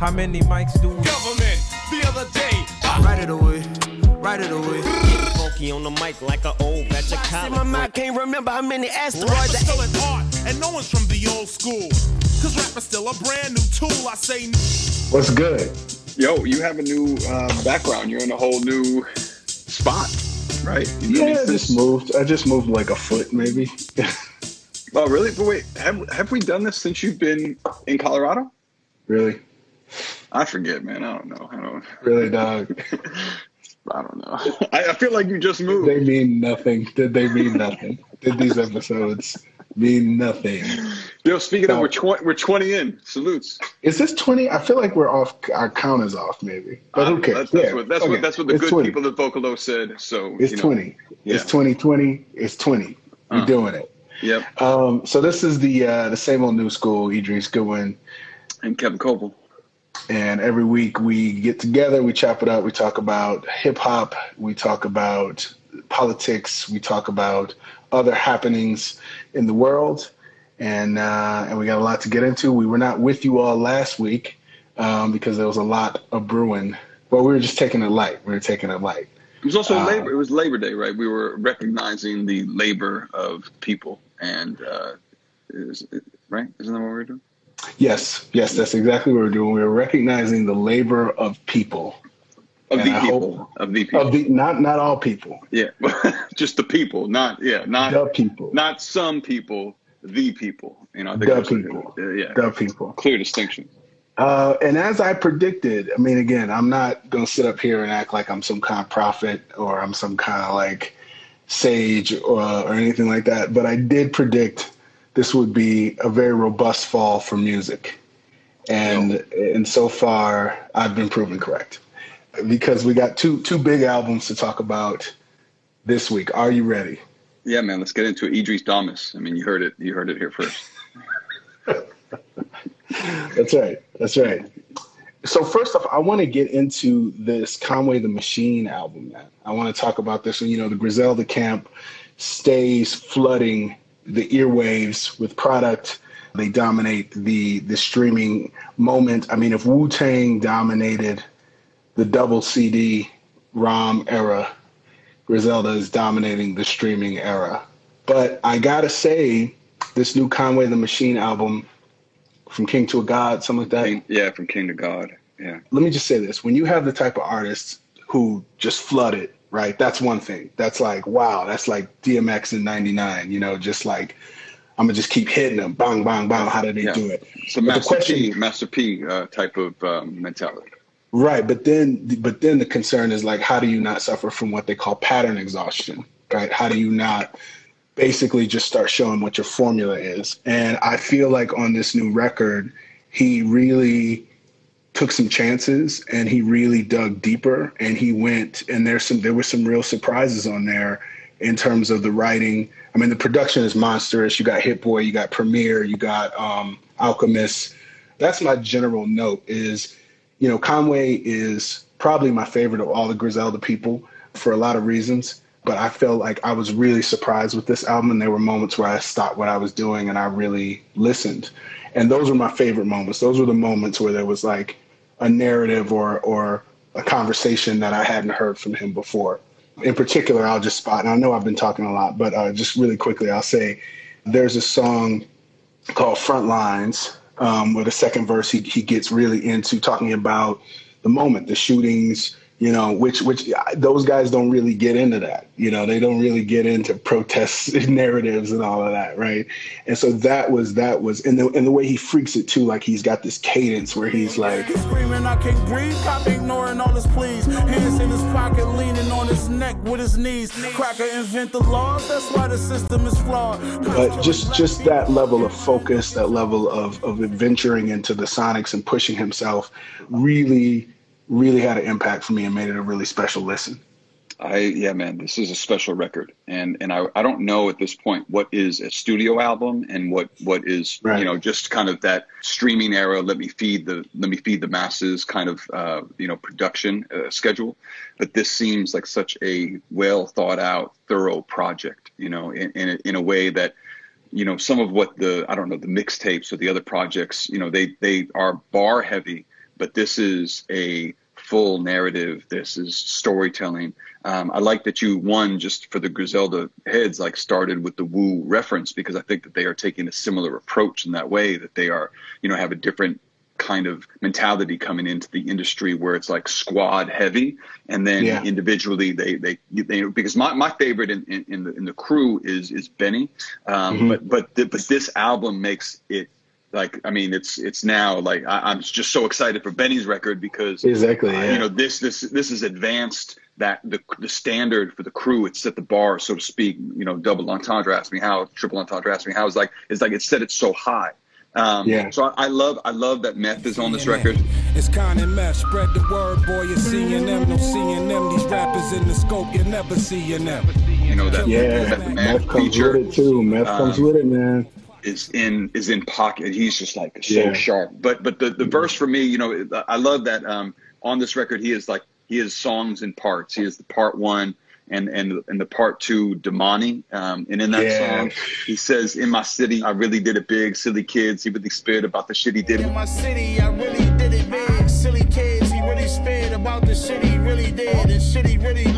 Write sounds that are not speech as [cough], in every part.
How many mics do we? Government, the other day. Right it away, right it away. Funky on the mic like an old batch of See, my collard mind can't remember how many asteroids. Rappers asteroids still I at art, and no one's from the old school. Cause rap is still a brand new tool. I say What's good? Yo, you have a new uh, background. You're in a whole new spot, right? You Yeah, I just this- moved. I just moved like a foot, maybe. [laughs] Oh, really? But wait, have have we done this since you've been in Colorado? really, I forget, man. I don't know. I don't. [laughs] really, dog. I don't know. [laughs] I, I feel like you just Did moved. they mean nothing? Did they mean nothing? Did these episodes mean nothing? Yo, speaking of, we're twenty. We're twenty in. Salutes. Is this twenty? I feel like we're off. Our count is off, maybe. But who Uh, cares? That's, that's Yeah, what that's okay. what that's what the It's good 20. people at Vocalo said. So It's you know, twenty. yeah. It's twenty twenty. It's twenty. We're Uh. doing it. Yep. Um, so this is the uh, the same old new school. Idris Goodwin. And Kevin Coval. And every week we get together, we chop it up, we talk about hip hop, we talk about politics, we talk about other happenings in the world, and uh, and we got a lot to get into. We were not with you all last week um, because there was a lot of brewing. Well, we were just taking it light. We were taking it light. It was also Uh, labor. It was Labor Day, right? We were recognizing the labor of people, and uh, is right? Isn't that what we were doing? Yes, yes, that's exactly what we we're doing. We're recognizing the labor of people, Of And the I people. hope- Of the people. of the not not all people, yeah, [laughs] just the people, not yeah, not the people, not some people, the people. You know, I think The people. yeah, the people. clear distinction. Uh, and as I predicted, I mean, again, I'm not going to sit up here and act like I'm some kind of prophet or I'm some kind of like sage or, or anything like that. But I did predict this would be a very robust fall for music. And, and so far, I've been proven correct because we got two, two big albums to talk about this week. Are you ready? Yeah, man. Let's get into it. Idris Damas. I mean, you heard it. You heard it here first. [laughs] That's right. That's right. So first off, I want to get into this Conway the Machine album, man. I want to talk about this. You know, the Griselda camp stays flooding the earwaves with product. They dominate the the streaming moment. I mean, if Wu Tang dominated the double CD ROM era, Griselda is dominating the streaming era. But I gotta say, this new Conway the Machine album from King to a God, something like that. Yeah, from King to God. Yeah. Let me just say this: when you have the type of artists who just flood it, right? That's one thing. That's like wow. That's like DMX in '99. You know, just like I'm gonna just keep hitting them, bang, bang, bang. How do they Yeah. do it? So But the Master question- P, Master P uh, type of um, mentality. Right, but then but then the concern is like how do you not suffer from what they call pattern exhaustion, right? How do you not basically just start showing what your formula is? And I feel like on this new record, he really took some chances and he really dug deeper and he went and there's some there were some real surprises on there in terms of the writing. I mean the production is monstrous. You got Hit Boy, you got Premier, you got um Alchemist. That's my general note is you know, Conway is probably my favorite of all the Griselda people for a lot of reasons. But I felt like I was really surprised with this album, and there were moments where I stopped what I was doing and I really listened. And those were my favorite moments. Those were the moments where there was like a narrative or or a conversation that I hadn't heard from him before. In particular, I'll just spot, and I know I've been talking a lot, but uh, just really quickly, I'll say there's a song called Front Lines, um, where the second verse he, he gets really into talking about the moment, the shootings, you know, which which those guys don't really get into that. You know, they don't really get into protest [laughs] narratives and all of that, right? And so that was that was and the and the way he freaks it too, like he's got this cadence where he's like Screaming, I can't breathe. Cop ignoring all his pleas. Hands in his pocket, leaning on his neck with his knees. Cracker invent the laws. That's why the system is flawed. but just just that level of focus, that level of of adventuring into the sonics and pushing himself really really had an impact for me and made it a really special listen. I yeah, man, this is a special record, and and I I don't know at this point what is a studio album and what what is Right. you know just kind of that streaming era. Let me feed the let me feed the masses kind of uh, you know production uh, schedule, but this seems like such a well thought out, thorough project. You know, in in a, in a way that you know some of what the I don't know the mixtapes or the other projects you know they they are bar heavy but this is a full narrative. This is storytelling. Um, I like that you one just for the Griselda heads like started with the Wu reference because I think that they are taking a similar approach in that way that they are you know have a different kind of mentality coming into the industry where it's like squad heavy and then yeah. individually they, they they because my, my favorite in, in, in the in the crew is is Benny um, mm-hmm. but but the, but this album makes it like I mean it's it's now like I, am just so excited for Benny's record because exactly uh, yeah. you know this this this is advanced that the the standard for the crew it's set the bar so to speak you know double entendre ask me how triple entendre ask me how it's like it's like it set it so high um, yeah. So I, I, love I love that meth is on this record. It's kind of meth. Spread the word, boy. You're seeing them, no seeing them. These rappers in the scope, you're never seeing them. You know that yeah, meth, meth comes feature, with it too. Meth um, comes with it, man. Is in is in pocket. He's just like so yeah. sharp. But but the, the verse for me, you know, I love that um, on this record he is like he has songs in parts. He has the part one and and and the part two Damani. Um, and in that yeah. song, he says, "In my city, I really did it big. Silly kids, he really spit about the shit he did." In my city, I really did it big. Silly kids, he really spit about the shit he really did and shit he really lived.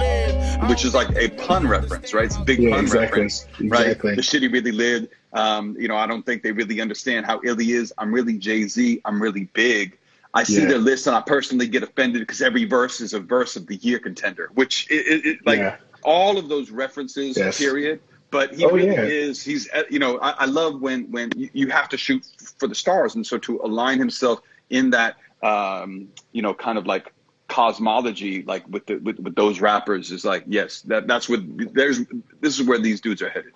Which is like a pun reference, right? It's a big yeah, pun exactly. reference, right? Exactly. The shit he really lived. Um, you know, I don't think they really understand how ill he is. I'm really Jay Z. I'm really big. I see yeah. their list and I personally get offended because every verse is a verse of the year contender, which it, it, it like yeah. all of those references, yes. period. But he oh, really yeah. is. He's uh, you know I, I, love when when you have to shoot for the stars, and so to align himself in that um, you know kind of like cosmology, like with the with, with those rappers, is like yes, that that's what there's. This is where these dudes are headed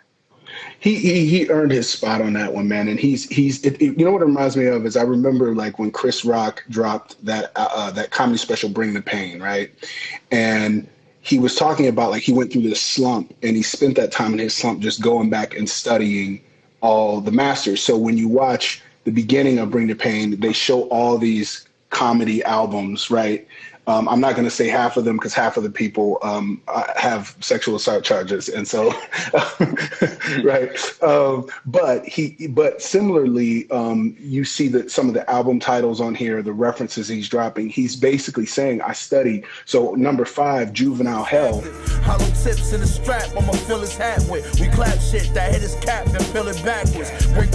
he, he he earned his spot on that one, man. And he's he's it, it, you know what it reminds me of is I remember like when Chris Rock dropped that uh, uh, that comedy special, Bring the Pain, right? And he was talking about like he went through this slump and he spent that time in his slump just going back and studying all the masters. So when you watch the beginning of Bring the Pain, they show all these comedy albums, right? Um, I'm not going to say half of them because half of the people um, have sexual assault charges, and so [laughs] right. Um, but he, but similarly, um, you see that some of the album titles on here, the references he's dropping. He's basically saying, "I studied." So number five, Juvenile Hell. Hollow tips in the strap, I'ma fill his hat with. We clap shit that hit his cap and fill it backwards.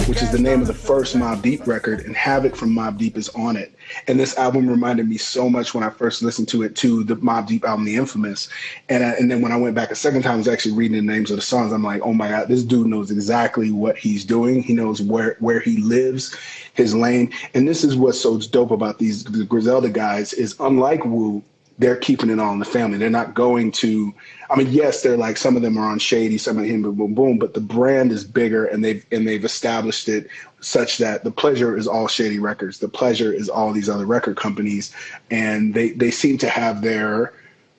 Which is the name of the first Mobb Deep record, and Havoc from Mobb Deep is on it. And this album reminded me so much when I first listened to it to the Mobb Deep album, The Infamous. And I, and then when I went back a second time, I was actually reading the names of the songs. I'm like, oh my god, this dude knows exactly what he's doing. He knows where where he lives, his lane. And this is what's so dope about these the Griselda guys is unlike Wu, they're keeping it all in the family. They're not going to. I mean, yes, they're like some of them are on Shady, some of him, boom, boom, boom. But the brand is bigger, and they've and they've established it such that the pleasure is all Shady Records. The pleasure is all these other record companies, and they they seem to have their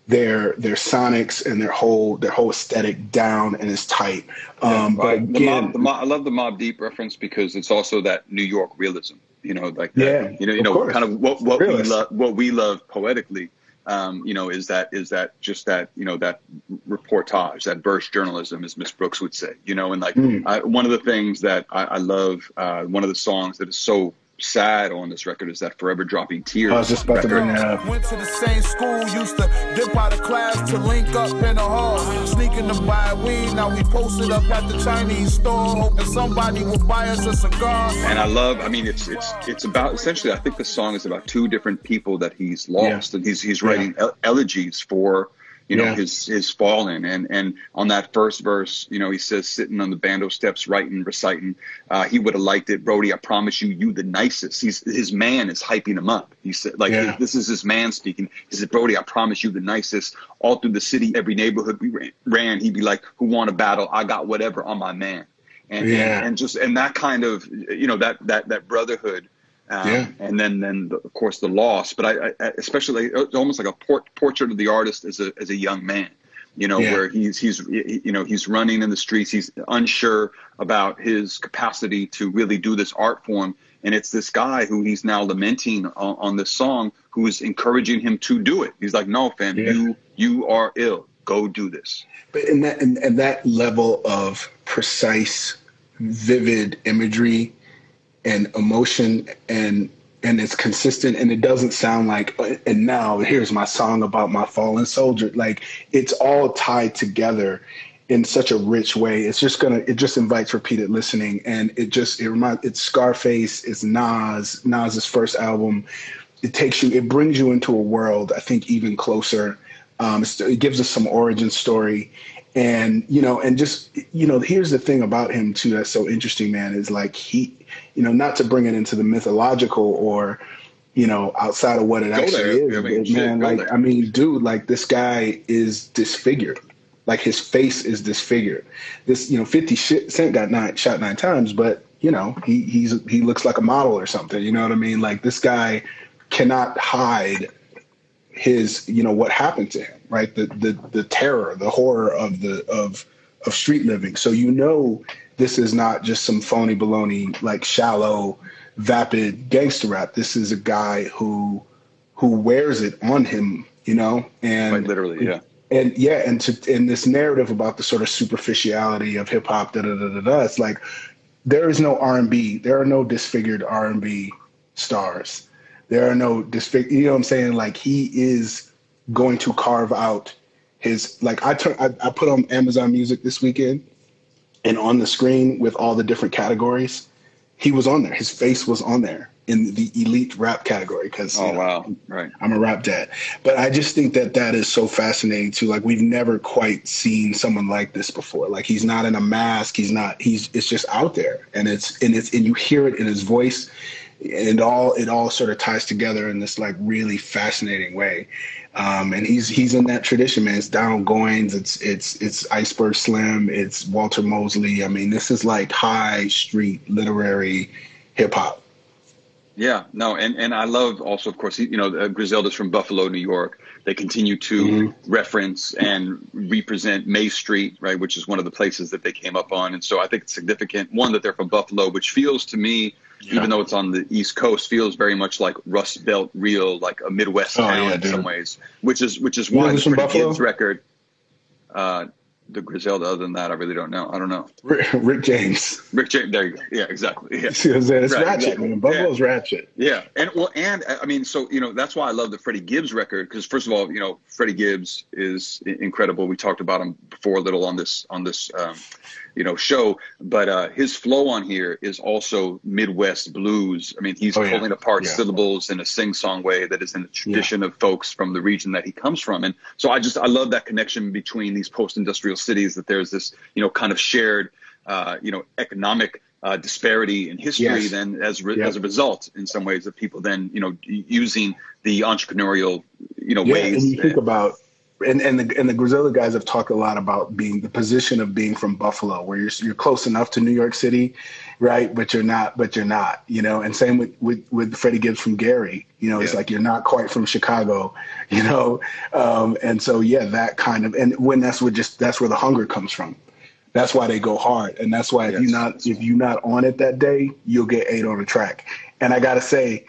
their their sonics and their whole their whole aesthetic down and is tight. Um, but again, the mob, the mob, I love the Mobb Deep reference because it's also that New York realism. You know, like that, yeah, you know, you know, course. kind of what what Realist. we love what we love poetically um, you know, is that is that just that you know that reportage, that verse journalism, as Miss Brooks would say, you know, and like mm. I, one of the things that I, I love, uh, one of the songs that is so sad on this record is that Forever Dropping Tears. I was just about record. to bring that up. Went to the same school, used to dip out of class to link up in the hall. Sneaking to buy weed, now we posted up at the Chinese store, hoping somebody will buy us a cigar. And I love, I mean, it's it's it's about essentially, I think the song is about two different people that he's lost, yeah. and he's he's writing yeah. elegies for you know, yeah. his his fallen. And and on that first verse, you know, he says sitting on the bando steps, writing, reciting. Uh, he would have liked it, Brody. I promise you, you the nicest. He's his man is hyping him up. He said, like yeah. this is his man speaking. He said, Brody, I promise you the nicest. All through the city, every neighborhood we ran, he'd be like, "Who want a battle? I got whatever on my man." And, yeah. and, and just and that kind of you know that that that brotherhood um, yeah. And then, then the, of course, the loss. But I, I especially it's almost like a port, portrait of the artist as a as a young man. You know, yeah. where he's he's you know he's running in the streets. He's unsure about his capacity to really do this art form. And it's this guy who he's now lamenting on, on this song, who is encouraging him to do it. He's like, "No, fam, yeah. you you are ill. Go do this." But in that in that level of precise, vivid imagery and emotion and and it's consistent and it doesn't sound like uh, and now here's my song about my fallen soldier. Like it's all tied together in such a rich way. It's just gonna it just invites repeated listening and it just it reminds it's scarface it's nas nas's first album. It takes you it brings you into a world i think even closer um, it gives us some origin story and you know and just you know here's the thing about him too that's so interesting man is like he you know not to bring it into the mythological or you know outside of what it go actually there. is I mean, shit, man like there. i mean dude like this guy is disfigured like his face is disfigured this you know 50 cent got nine shot nine times but you know he he's he looks like a model or something you know what i mean like this guy cannot hide his you know what happened to him right? The the the terror the horror of the of of street living. So you know this is not just some phony baloney like shallow vapid gangster rap. This is a guy who who wears it on him you know? And Quite literally yeah. And yeah and to in this narrative about the sort of superficiality of hip hop da da da da da it's like there is no R&B there are no disfigured R&B stars there are no disfig. You know what I'm saying? Like he is going to carve out his like I turn I, I put on Amazon Music this weekend, and on the screen with all the different categories, he was on there. His face was on there in the elite rap category because oh know, wow right i'm a rap dad but i just think that that is so fascinating too like we've never quite seen someone like this before like he's not in a mask he's not he's it's just out there and it's and it's and you hear it in his voice and all it all sort of ties together in this like really fascinating way. Um, and he's he's in that tradition, man. It's Donald Goines, it's it's it's Iceberg Slim, it's Walter Mosley. I mean, this is like high street literary hip hop. Yeah, no, and and I love also, of course, you know, uh, Griselda's from Buffalo, New York. They continue to mm-hmm. reference and represent May Street, right, which is one of the places that they came up on. And so I think it's significant one that they're from Buffalo, which feels to me yeah. even though it's on the East Coast, feels very much like Rust Belt, real like a Midwest oh, town yeah, in dude. some ways. Which is which is why the Freddie Gibbs record. Uh, the Griselda. Other than that, I really don't know. I don't know. Rick, [laughs] Rick James. Rick James. There you go. Yeah, exactly. Yeah. [laughs] See I'm saying? It's right, ratchet, exactly. man. Buffalo's yeah. ratchet. Yeah, and well, and I mean, so you know, that's why I love the Freddie Gibbs record because first of all, you know, Freddie Gibbs is incredible. We talked about him before a little on this on this um, you know show but uh his flow on here is also midwest blues i mean he's oh, pulling yeah. apart yeah. syllables in a sing-song way that is in the tradition yeah. of folks from the region that he comes from and so i just i love that connection between these post-industrial cities that there's this you know kind of shared uh you know economic uh, disparity in history yes. then as re- as a result in some ways of people then you know using the entrepreneurial you know yeah, ways and you think about and and the and the Griselda guys have talked a lot about being the position of being from Buffalo, where you're you're close enough to New York City, right? But you're not, but you're not, you know. And same with with with Freddie Gibbs from Gary, you know, yeah. it's like you're not quite from Chicago, you know. Um, and so yeah, that kind of and when that's what just that's where the hunger comes from. That's why they go hard, and that's why if you're not if you're not on it that day, you'll get eight on the track. And I gotta say,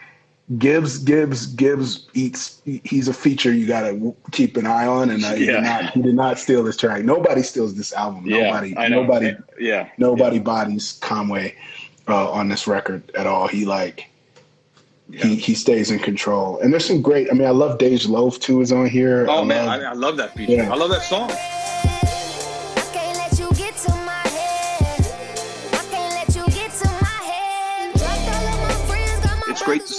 Gibbs, Gibbs, Gibbs eats. He's a feature you got to keep an eye on, and uh, yeah. he, did not, he did not steal this track. Nobody steals this album. Yeah, nobody, nobody, yeah, nobody yeah. bodies Conway uh, on this record at all. He like he he stays in control, and there's some great. I mean, I love Dej Loaf too is on here. Oh I man, love, I, I, love that feature. I love that song.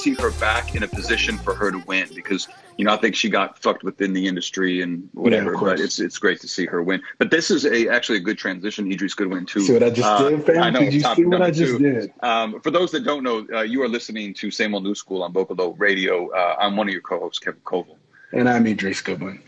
See her back in a position for her to win because you know I think she got fucked within the industry and whatever. Yeah, but it's it's great to see her win. But this is a actually a good transition. Idris Goodwin too. See what I just uh, did, fam? I know. Did you see what I just two. did? Um, for those that don't know, uh, you are listening to Same Old New School on Vocalo Radio. Uh, I'm one of your co-hosts, Kevin Coval. And I'm Idris Goodwin.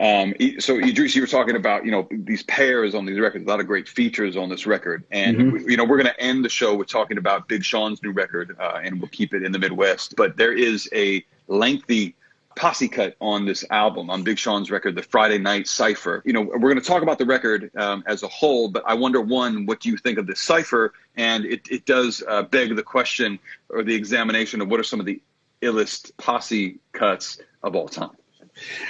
Um, so Idris, you were talking about you know these pairs on these records, a lot of great features on this record, and mm-hmm. you know we're going to end the show with talking about Big Sean's new record, uh, and we'll keep it in the Midwest. But there is a lengthy posse cut on this album on Big Sean's record, the Friday Night Cipher. You know we're going to talk about the record um, as a whole, but I wonder one, what do you think of this cipher? And it it does uh, beg the question or the examination of what are some of the illest posse cuts of all time.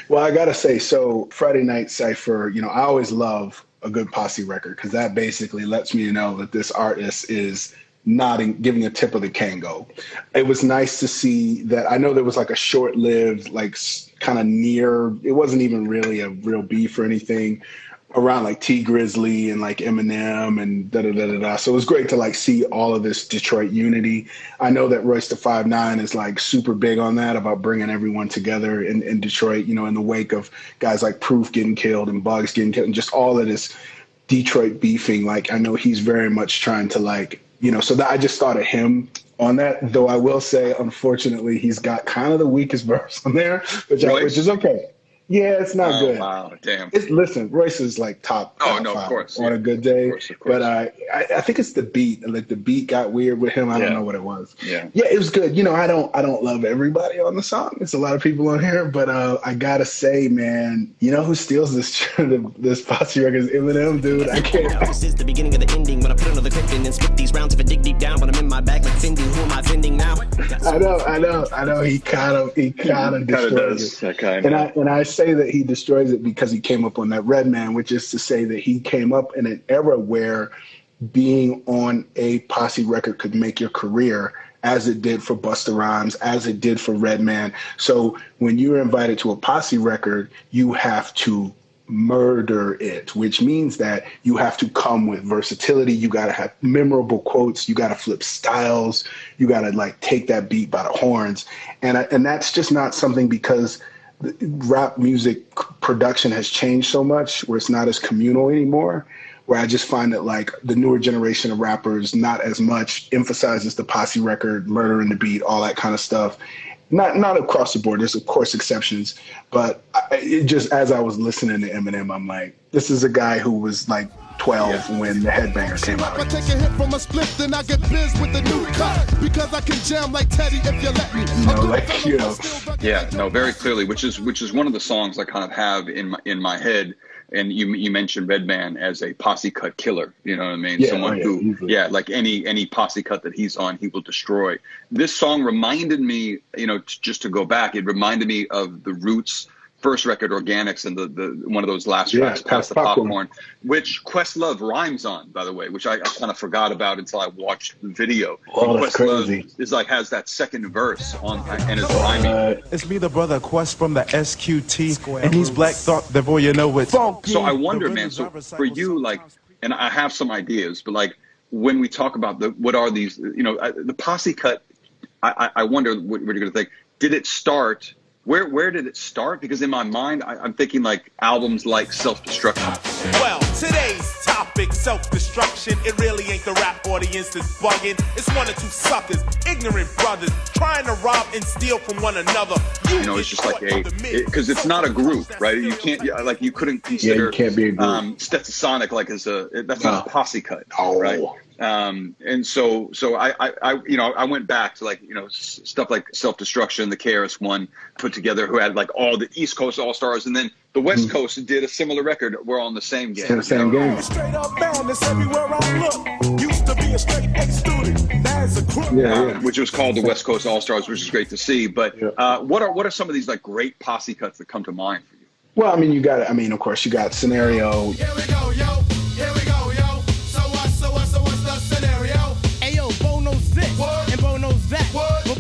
Well, I gotta say, so Friday Night Cipher, you know, I always love a good posse record because that basically lets me know that this artist is nodding, giving a tip of the Kangol. It was nice to see that. I know there was like a short lived, like kind of near, it wasn't even really a real beef or anything around like Tee Grizzley and like Eminem and da da da da da. So it was great to like see all of this Detroit unity. I know that Royce da Five Nine is like super big on that about bringing everyone together in, in Detroit. You know, in the wake of guys like Proof getting killed and Bugs getting killed and just all of this Detroit beefing. Like I know he's very much trying to like you know. So that I just thought of him on that. Though I will say, unfortunately, he's got kind of the weakest [laughs] verse on there, which, I, which is okay. Yeah, it's not oh, good. Wow, damn. It's listen, Royce is like top. Oh top no, of course. On yeah. a good day, of course, of course. but uh, I, I think it's the beat. Like the beat got weird with him. I Yeah. don't know what it was. Yeah. yeah, it was good. You know, I don't, I don't love everybody on the song. It's a lot of people on here, but uh, I gotta say, man, you know who steals this [laughs] this posse record is Eminem, dude. I can't. [laughs] This is the beginning of the ending when I put another clip in and spit these rounds if I dig deep down. But I'm in my bag like Fendi. Who am I offending now? I know, I know, I know. He kind of, he kind of Kind of destroys does it. that kind And I and I say that he destroys it because he came up on that Redman, which is to say that he came up in an era where being on a posse record could make your career as it did for Busta Rhymes, as it did for Redman. So when you're invited to a posse record, you have to murder it, which means that you have to come with versatility. You got to have memorable quotes. You got to flip styles. You got to like take that beat by the horns. And I, and that's just not something because rap music production has changed so much where it's not as communal anymore where i just find that like the newer generation of rappers not as much emphasizes the posse record murder in the beat all that kind of stuff. Not not across the board there's of course exceptions but I, it just as i was listening to eminem i'm like this is a guy who was like 12 when the headbanger came If I out take a hit from a split, then I get biz with the new cut. Because I can jam like Teddy if you let me. You know, like, you know. Yeah, no, very clearly, which is which is one of the songs I kind of have in my in my head. And you you mentioned Redman as a posse cut killer. You know what I mean? Yeah, Someone oh, yeah, who, easily. yeah, like any any posse cut that he's on, he will destroy. This song reminded me, you know, t- just to go back, it reminded me of the Roots first record, Organix, and the the one of those last Yeah, tracks, Pass the Popcorn. Popcorn, which Questlove rhymes on, by the way, which I, I kind of forgot about until I watched the video. Oh, that's Questlove crazy. is like has that second verse on and is rhyming. Uh, It's me, the brother Quest from the SQT, and he's Black Thought. Therefore, you know it's funky. So I wonder, man. So for you, like, and I have some ideas, but like when we talk about the what are these, you know, I- the posse cut. I, I I wonder what, what you're going to think. Did it start? Where where did it start? Because in my mind, I, I'm thinking like albums like Self Destruction. Well, today's topic, self-destruction. It really ain't the rap audience that's bugging. It's one or two suckers, ignorant brothers, trying to rob and steal from one another. You know, it's just like a because it's not a group, right? You can't like you couldn't consider yeah, you can't be a group. um, Stetsasonic like as a that's not a posse cut, No. right? Um, and so so I, I I you know I went back to like you know s- stuff like Self Destruction, the KRS One put together, who had like all the East Coast All Stars, and then the West Coast did a similar record. We're all in the same game. in the same you know? game. Straight up madness everywhere I look. Used to be a straight A student, now it's a crook. Yeah, uh, yeah. which was called the West Coast All Stars, which is great to see. But Yeah. uh, what are what are some of these like great posse cuts that come to mind for you? Well, I mean, you got. I mean, of course, you got scenario. Here we go, yo.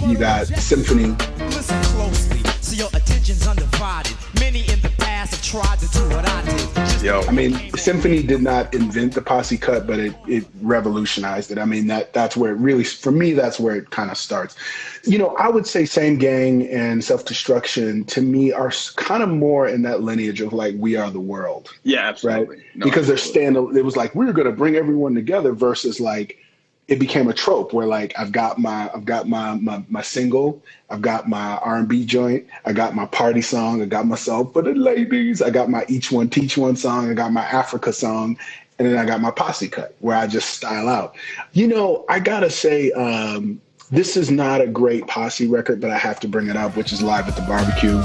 You knows got that. symphony. Listen closely, so your attention's undivided. Many in the past have tried to do what I did. Just Yo. I mean, Symphony did not invent the posse cut, but it, it revolutionized it. I mean, that that's where it really, for me, that's where it kind of starts. You know, I would say Same Gang and Self Destruction to me are kind of more in that lineage of like We Are the World, Yeah, right? absolutely. No, because they're absolutely. stand. It was like we're going to bring everyone together versus like it became a trope where like I've got my I've got my my, my single, I've got my R and B joint, I got my party song, I got myself for the ladies, I got my each one teach one song, I got my Africa song, and then I got my posse cut where I just style out. You know, I gotta say, um, this is not a great posse record, but I have to bring it up, which is live at the barbecue.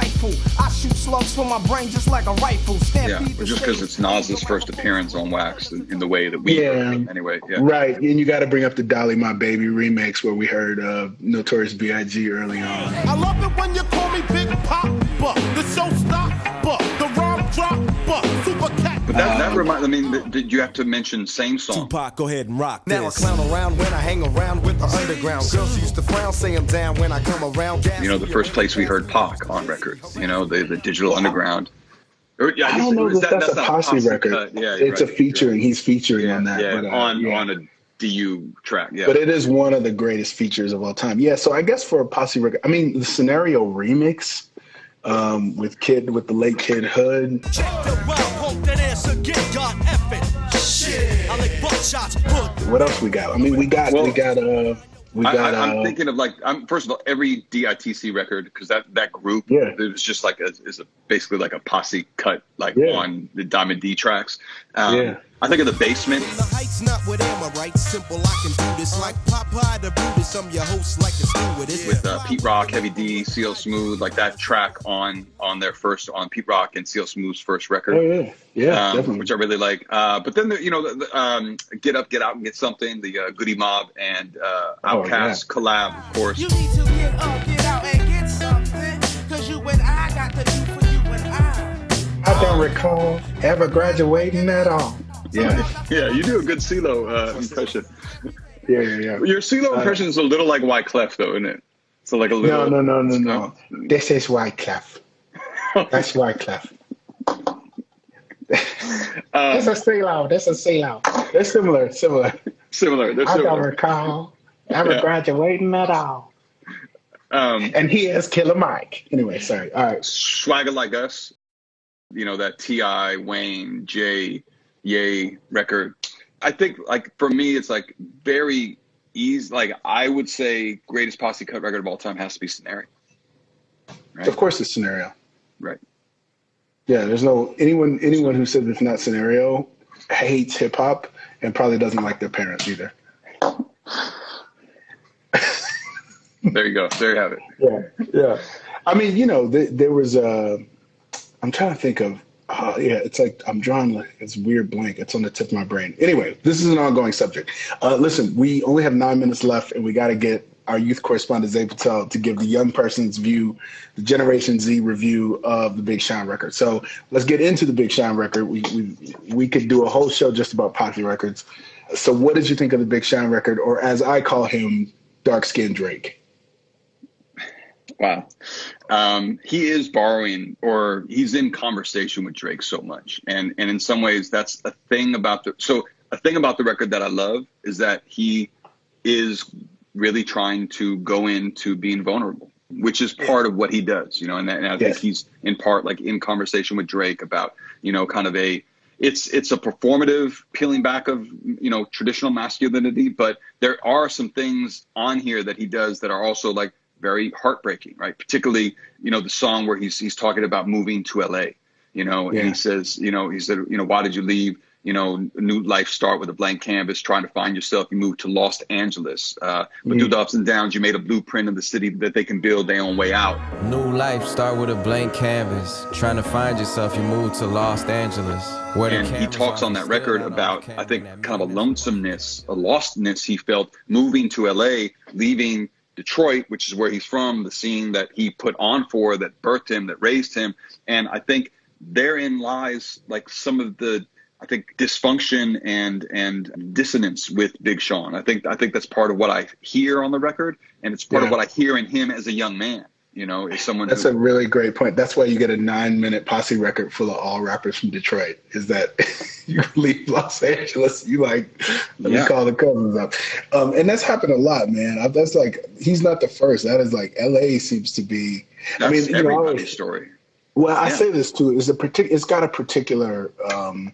Disciple. My raps are trifle. I shoot slugs from my brain just like a rifle. Yeah, Stampede the just because it's Nas's first appearance on Wax in, in the way that we Yeah. heard it. Anyway, yeah. Right, and you got to bring up the Dolly My Baby remix where we heard uh, Notorious B.I.G. early on. I love it when you call me Big Pop, the showstopper, the rhyme dropper, super cat But that, that reminds. I mean, did you have to mention same song? Tupac, go ahead and rock Now I clown around when I hang around with the underground. Girls used to frown, say I'm down when I come around. You know, the first place we heard Pac on record. You know, the the Digital Underground. Or, yeah, I don't know is if that's, a not posse, record. cut. Yeah, it's you're a featuring. you're He's featuring right. on that. Yeah, but, uh, on yeah. on a DU track. Yeah, But it is one of the greatest features of all time. Yeah, so I guess for a posse record, I mean the scenario remix um, with Kid with the late Kid Hood. Check the well, hope that answer get God effing. Shit, I like buckshots, hood. What else we got? I mean, we got, well, we got, uh, we got, I, I'm uh, thinking of like I'm first of all every DITC record because that that group Yeah. it was just like a, is a, basically like a posse cut like Yeah. on the Diamond D tracks. Um, Yeah. I think of the basement. The heights not with Amorite. Simple, I can do this like Popeye the Brutus. I'm your host like a stewardess. with uh, Pete Rock, Heavy D, CL Smooth, like that track on on their first on Pete Rock and CL Smooth's first record. Oh yeah, yeah, um, definitely. which I really like. Uh, but then, the, you know, the, the, um, Get Up, Get Out, and Get Something, the uh, Goodie Mob and uh, Oh, Outkast collab, of course. You need to get up, get out, and get something. Cause you and I got to do for you and I. I don't recall ever graduating at all. Yeah, [laughs] Yeah, you do a good CeeLo uh, impression. yeah, yeah, yeah. Your CeeLo Uh, impression is a little like Wyclef, though, isn't it? So like a little. no, no, no, no. no. This is Wyclef. [laughs] That's Wyclef. Um, This is CeeLo. This is CeeLo. They're similar, similar. similar. They're I don't recall ever Yeah. graduating at all. Um, And he is Killer Mike. Anyway, sorry. All right. Swagger Like Us, you know, that T.I., Wayne, Jay, Ye record. I think, like, for me, it's like very easy. Like, I would say greatest posse cut record of all time has to be Scenario. Right? Of course, it's scenario. Right. Yeah, there's no anyone anyone who says it's not scenario hates hip hop and probably doesn't like their parents either. There you go. There you have it. Yeah, yeah. I mean, you know, th- there was a. I'm trying to think of. Uh, yeah, it's like I'm drawing like it's weird blank. It's on the tip of my brain. Anyway, this is an ongoing subject. Uh, listen, we only have nine minutes left, and we got to get our youth correspondent Zay Patel to give the young person's view, the Generation Z review of the Big Sean record. So let's get into the Big Sean record. We we we could do a whole show just about Posse records. So, what did you think of the Big Sean record, or as I call him, Dark Skin Drake? Wow. Um, he is borrowing or he's in conversation with Drake so much. And and in some ways that's a thing about the so a thing about the record that I love is that he is really trying to go into being vulnerable, which is part of what he does, you know, and, and I think Yes. he's in part like in conversation with Drake about, you know, kind of a it's it's a performative peeling back of you know traditional masculinity, but there are some things on here that he does that are also like very heartbreaking, right? Particularly, you know, the song where he's he's talking about moving to LA, you know, and he says, you know, he said, you know, why did you leave? You know, new life start with a blank canvas, trying to find yourself. You moved to Los Angeles, uh, but through the ups and downs, you made a blueprint of the city that they can build their own way out. New life start with a blank canvas. Trying to find yourself, you move to Los Angeles. Where and he talks on that record about I think kind of a lonesomeness, a lostness he felt moving to LA, leaving Detroit, which is where he's from, the scene that he put on for, that birthed him, that raised him, and I think therein lies like some of the I think dysfunction and and dissonance with Big Sean. I think I think that's part of what I hear on the record, and it's part of what I hear in him as a young man. You know, as someone That's who, a really great point. That's why you get a nine minute posse record full of all rappers from Detroit. Is that [laughs] you leave Los Angeles, you like let Yeah. me call the cousins up, um, and that's happened a lot, man. I, that's like he's not the first. That is like L.A. seems to be. that's I mean, you know, everybody's always- story. well, I say this too. Is a partic- It's got a particular um,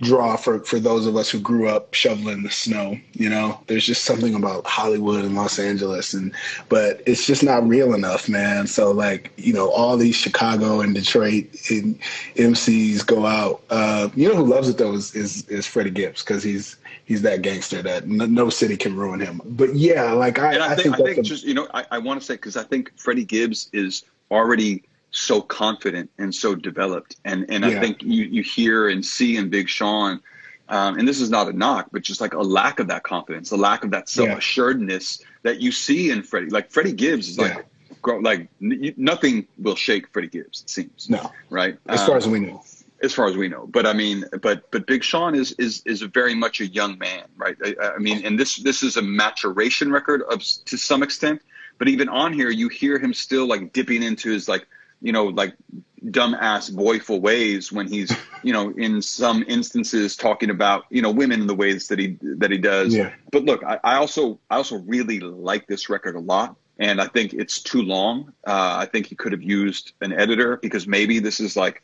draw for for those of us who grew up shoveling the snow. You know, there's just something about Hollywood and Los Angeles, and but it's just not real enough, man. So like, you know, all these Chicago and Detroit and MCs go out. Uh, you know who loves it though is is, is Freddie Gibbs because he's he's that gangster that no, no city can ruin him. But yeah, like I, And I, I, think, I think just you know I, I want to say because I think Freddie Gibbs is already so confident and so developed, and and I think you you hear and see in Big Sean, um, and this is not a knock, but just like a lack of that confidence, a lack of that self assuredness that you see in Freddie. Like Freddie Gibbs is like. grow- Like n- nothing will shake Freddie Gibbs. It seems no, right as far Um, as we know. as far as we know. But I mean, but but Big Sean is is is very much a young man, right? I, I mean, and this this is a maturation record of to some extent. But even on here, you hear him still like dipping into his like you know like dumbass boyful ways when he's you know in some instances talking about you know women in the ways that he that he does. Yeah. But look, I, I also I also really like this record a lot. And I think it's too long. Uh, I think he could have used an editor because maybe this is like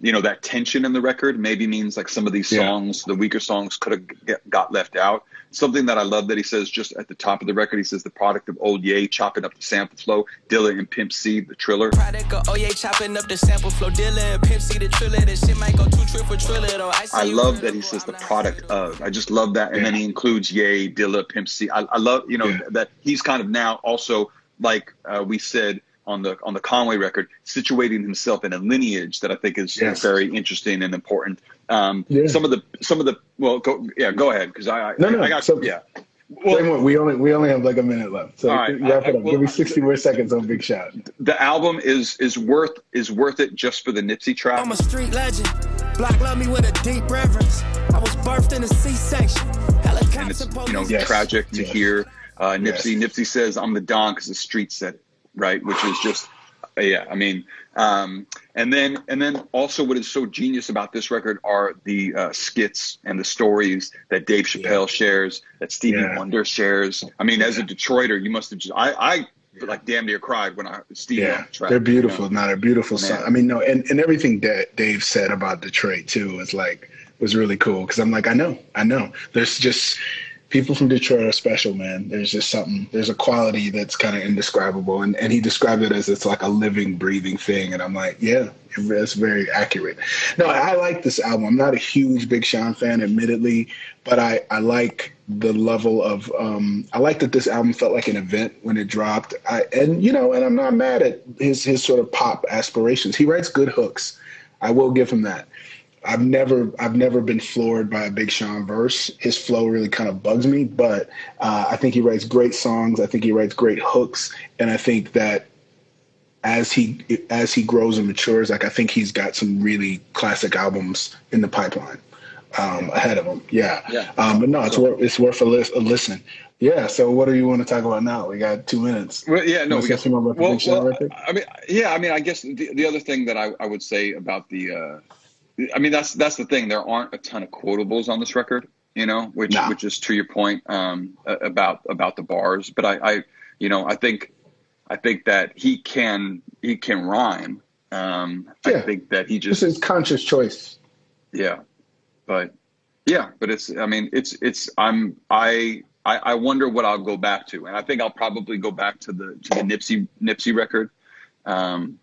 you know that tension in the record maybe means like some of these Yeah. songs the weaker songs could have got left out something that i love that he says just at the top of the record he says the product of old yay chopping up the sample flow dilla and pimp c the triller Product of oh yeah, chopping up the sample flow, Dilla and Pimp C the triller. That shit might go two trip for triller though. I, i love that he says the product of i just love that and then he includes yay dilla pimp c i, I love you know that he's kind of now also like uh, we said on the on the Conway record, situating himself in a lineage that I think is Yes. very interesting and important. Um, Yeah. Some of the some of the well, go yeah, go ahead because I, I No, no, I got so- yeah. Same one. we only we only have like a minute left. So All right, wrap I- it up. well, Give me sixty more seconds on Big Shot. The album is is worth is worth it just for the Nipsey track. I'm a street legend. Black love me with a deep reverence. I was birthed in a C-section. and it's you know police. tragic to hear uh, Nipsey. Nipsey says, "I'm the Don" because the street said it, right? Which is just, yeah. I mean, um, and then and then also what is so genius about this record are the uh, skits and the stories that Dave Chappelle shares, that Stevie Yeah. Wonder shares. I mean, as a Detroiter, you must have just I I like damn near cried when I Stevie Yeah, track. they're you beautiful. know? Not they're beautiful song. I mean, no, and, and everything that Dave said about Detroit too was like was really cool because I'm like, I know, I know. There's just people from Detroit are special, man. There's just something. There's a quality that's kind of indescribable, and and he described it as it's like a living, breathing thing, and I'm like, yeah, that's very accurate. No, I like this album. I'm not a huge Big Sean fan, admittedly, but I I like the level of um I like that this album felt like an event when it dropped. I and you know, and I'm not mad at his his sort of pop aspirations. He writes good hooks. I will give him that. I've never I've never been floored by a Big Sean verse. His flow really kind of bugs me, but uh, I think he writes great songs. I think he writes great hooks, and I think that as he as he grows and matures, like I think he's got some really classic albums in the pipeline um, ahead of him. Yeah, Yeah. Um, but no, it's worth it's worth a, lis- a listen. Yeah. So what do you want to talk about now? We got two minutes. Well, yeah, no, we got some more well, well? I mean, yeah, I mean, I guess the, the other thing that I, I would say about the, uh, I mean, that's that's the thing. There aren't a ton of quotables on this record, you know, which No. which is to your point um, about about the bars. But I, I, you know, I think I think that he can he can rhyme. Um, I think that he just This is conscious choice. yeah, but yeah, but it's I mean it's it's I'm I. I, I wonder what I'll go back to, and I think I'll probably go back to the to the Nipsey Nipsey record, um,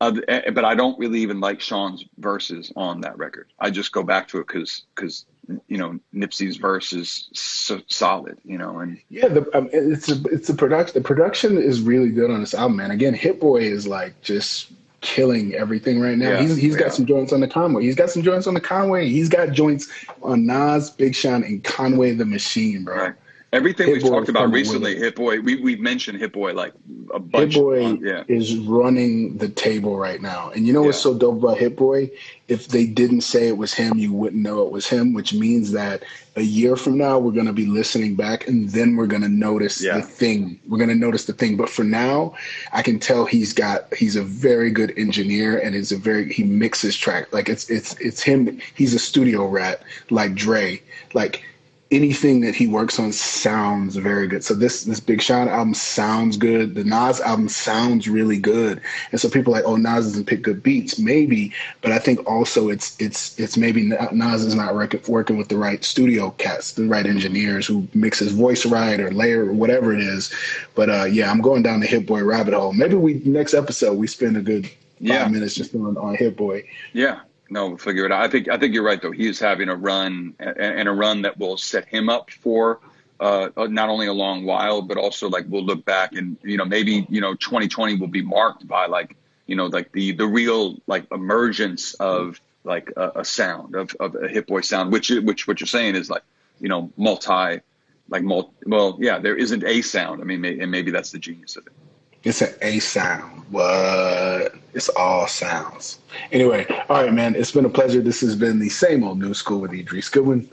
eh, but I don't really even like Sean's verses on that record. I just go back to it because because you know Nipsey's verse is so solid, you know, and Yeah, the, um, it's a, it's the production. The production is really good on this album, man. Again, Hit Boy is like just killing everything right now. Yeah, he's he's yeah. got some joints on the Conway. He's got some joints on the Conway. He's got joints on Nas, Big Sean, and Conway the Machine, bro. Right. Everything Hit we've Boy talked about recently, it. Hit Boy, we we've mentioned Hit Boy like a Hit bunch. Boy on- yeah, is running the table right now. And you know what's so dope about Hit Boy? If they didn't say it was him, you wouldn't know it was him, which means that a year from now, we're going to be listening back and then we're going to notice Yeah. the thing. We're going to notice the thing. But for now, I can tell he's got, he's a very good engineer and is a very, he mixes track. Like it's, it's, it's him. He's a studio rat like Dre. Like, anything that he works on sounds very good. So this this Big Sean album sounds good. The Nas album sounds really good. And so people are like, oh, Nas doesn't pick good beats, maybe, but I think also it's it's it's maybe Nas is not working working with the right studio cats, the right engineers who mix his voice right or layer or whatever it is. But uh, yeah, I'm going down the Hit Boy rabbit hole. Maybe we next episode we spend a good five Yeah. minutes just on on Hit Boy. yeah. No, we'll figure it out. I think I think you're right though. He is having a run and, a run that will set him up for uh, not only a long while, but also like we'll look back and you know maybe you know 2020 will be marked by like you know like the the real like emergence of like a, a sound of, of a hit boy sound, which which what you're saying is like you know multi like multi, well yeah there isn't a sound. I mean may, and maybe that's the genius of it. It's an A sound. What? It's all sounds. Anyway, all right, man. It's been a pleasure. This has been the same old new school with Idris Goodwin.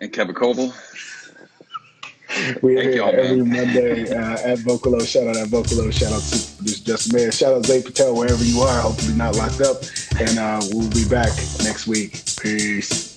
And Kevin Coval. We're Thank here every man. Monday uh, at Vocalo. Shout out at Vocalo. Shout out to producer Justin Mayer. Shout out Zay Patel wherever you are. Hopefully not locked up. And uh, we'll be back next week. Peace.